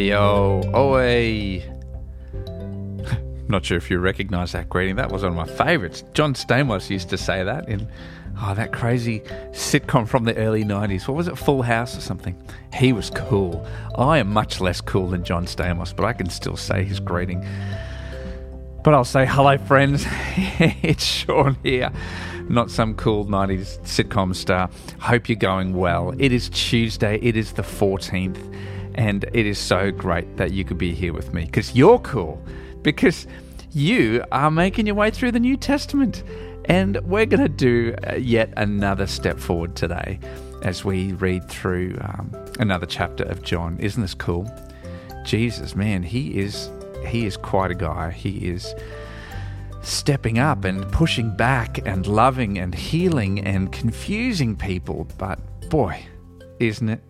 Yo, oi. Not sure if you recognise that greeting. That was one of my favourites. John Stamos used to say that in oh that crazy sitcom from the early '90s. What was it, Full House or something? He was cool. I am much less cool than John Stamos, but I can still say his greeting. But I'll say hello, friends. it's Sean here, not some cool 90s sitcom star. Hope you're going well. It is Tuesday, it is the 14th, and it is so great that you could be here with me because you're cool, because you are making your way through the New Testament. And we're going to do uh, yet another step forward today as we read through um, another chapter of John. Isn't this cool? Jesus, man, he is he is quite a guy. He is stepping up and pushing back and loving and healing and confusing people. But boy, isn't it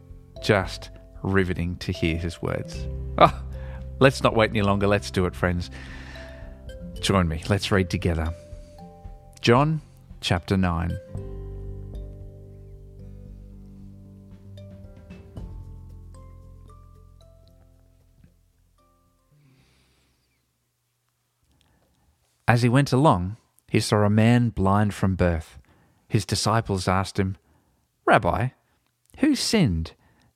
just riveting to hear his words? Oh, let's not wait any longer. Let's do it, friends. Join me. Let's read together. John chapter 9. As he went along, he saw a man blind from birth. His disciples asked him, Rabbi, who sinned,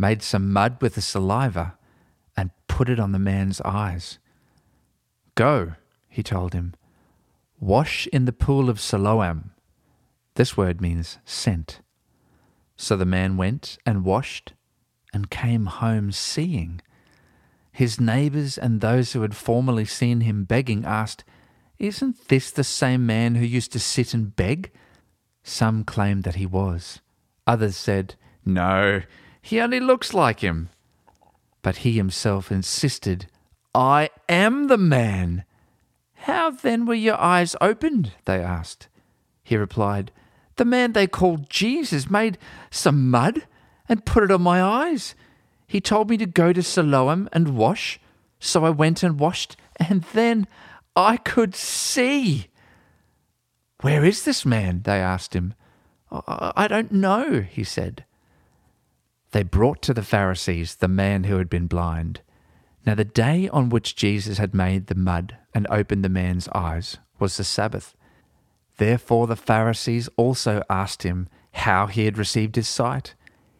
made some mud with the saliva, and put it on the man's eyes. Go, he told him, wash in the pool of Siloam. This word means sent. So the man went and washed and came home seeing. His neighbors and those who had formerly seen him begging asked, isn't this the same man who used to sit and beg? Some claimed that he was. Others said, No, he only looks like him. But he himself insisted, I am the man. How then were your eyes opened? They asked. He replied, The man they called Jesus made some mud and put it on my eyes. He told me to go to Siloam and wash. So I went and washed, and then I could see. Where is this man? They asked him. I don't know, he said. They brought to the Pharisees the man who had been blind. Now, the day on which Jesus had made the mud and opened the man's eyes was the Sabbath. Therefore, the Pharisees also asked him how he had received his sight.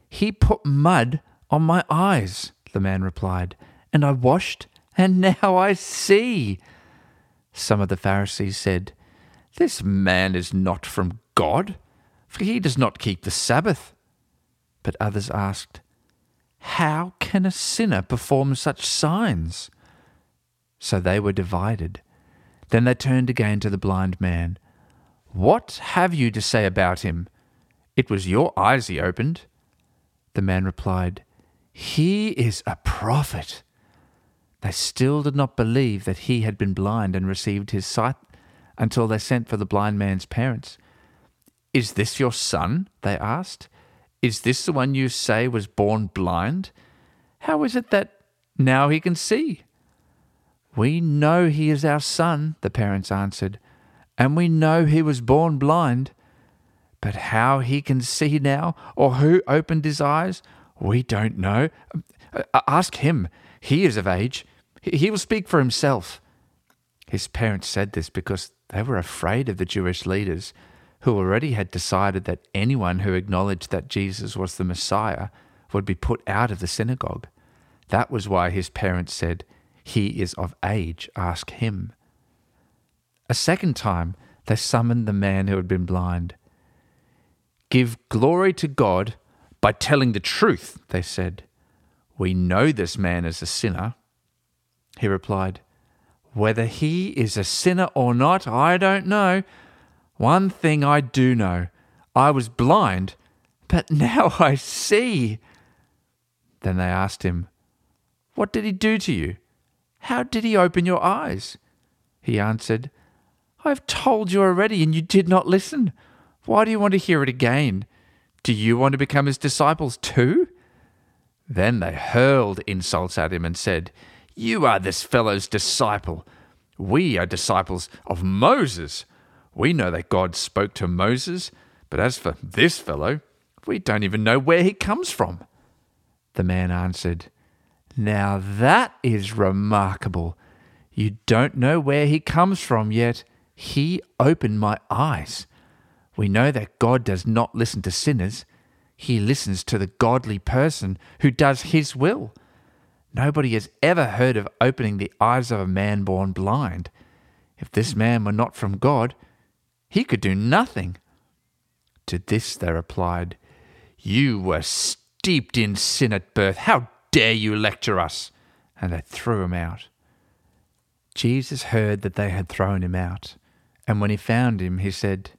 He put mud on my eyes, the man replied, and I washed, and now I see. Some of the Pharisees said, This man is not from God, for he does not keep the Sabbath. But others asked, How can a sinner perform such signs? So they were divided. Then they turned again to the blind man. What have you to say about him? It was your eyes he opened. The man replied, He is a prophet. They still did not believe that he had been blind and received his sight until they sent for the blind man's parents. Is this your son? they asked. Is this the one you say was born blind? How is it that now he can see? We know he is our son, the parents answered, and we know he was born blind. But how he can see now, or who opened his eyes, we don't know. Ask him. He is of age. He will speak for himself. His parents said this because they were afraid of the Jewish leaders who already had decided that anyone who acknowledged that Jesus was the Messiah would be put out of the synagogue. That was why his parents said, He is of age, ask him. A second time, they summoned the man who had been blind. Give glory to God by telling the truth, they said. We know this man is a sinner. He replied, Whether he is a sinner or not, I don't know. One thing I do know I was blind, but now I see. Then they asked him, What did he do to you? How did he open your eyes? He answered, I have told you already, and you did not listen. Why do you want to hear it again? Do you want to become his disciples too? Then they hurled insults at him and said, You are this fellow's disciple. We are disciples of Moses. We know that God spoke to Moses, but as for this fellow, we don't even know where he comes from. The man answered, Now that is remarkable. You don't know where he comes from, yet he opened my eyes. We know that God does not listen to sinners, he listens to the godly person who does his will. Nobody has ever heard of opening the eyes of a man born blind. If this man were not from God, he could do nothing. To this they replied, You were steeped in sin at birth. How dare you lecture us? And they threw him out. Jesus heard that they had thrown him out, and when he found him, he said,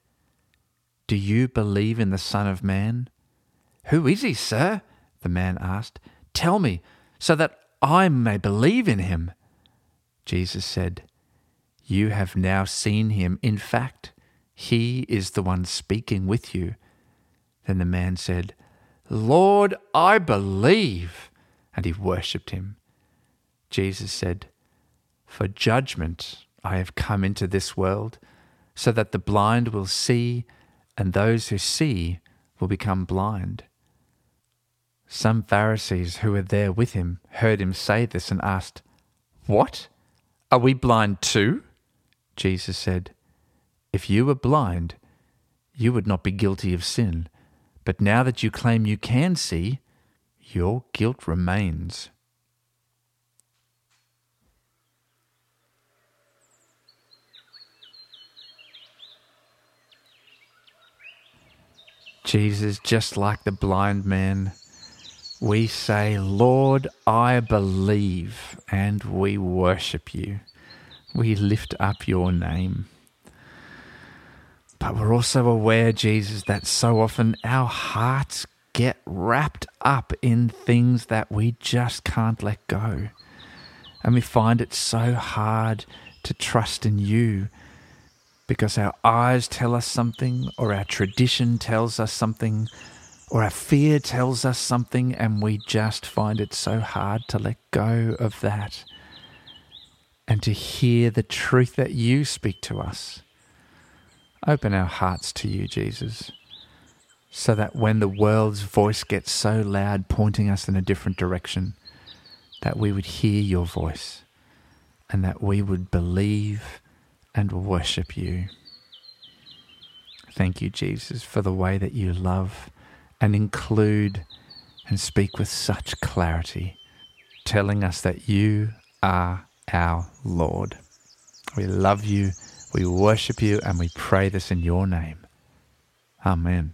Do you believe in the Son of Man? Who is he, sir? the man asked. Tell me, so that I may believe in him. Jesus said, You have now seen him. In fact, he is the one speaking with you. Then the man said, Lord, I believe. And he worshipped him. Jesus said, For judgment I have come into this world, so that the blind will see, and those who see will become blind. Some Pharisees who were there with him heard him say this and asked, What? Are we blind too? Jesus said, If you were blind, you would not be guilty of sin. But now that you claim you can see, your guilt remains. Jesus, just like the blind man, we say, Lord, I believe, and we worship you. We lift up your name. But we're also aware, Jesus, that so often our hearts get wrapped up in things that we just can't let go. And we find it so hard to trust in you because our eyes tell us something, or our tradition tells us something, or our fear tells us something and we just find it so hard to let go of that and to hear the truth that you speak to us. Open our hearts to you, Jesus, so that when the world's voice gets so loud, pointing us in a different direction, that we would hear your voice and that we would believe and worship you. Thank you, Jesus, for the way that you love and include and speak with such clarity, telling us that you are our Lord. We love you, we worship you, and we pray this in your name. Amen.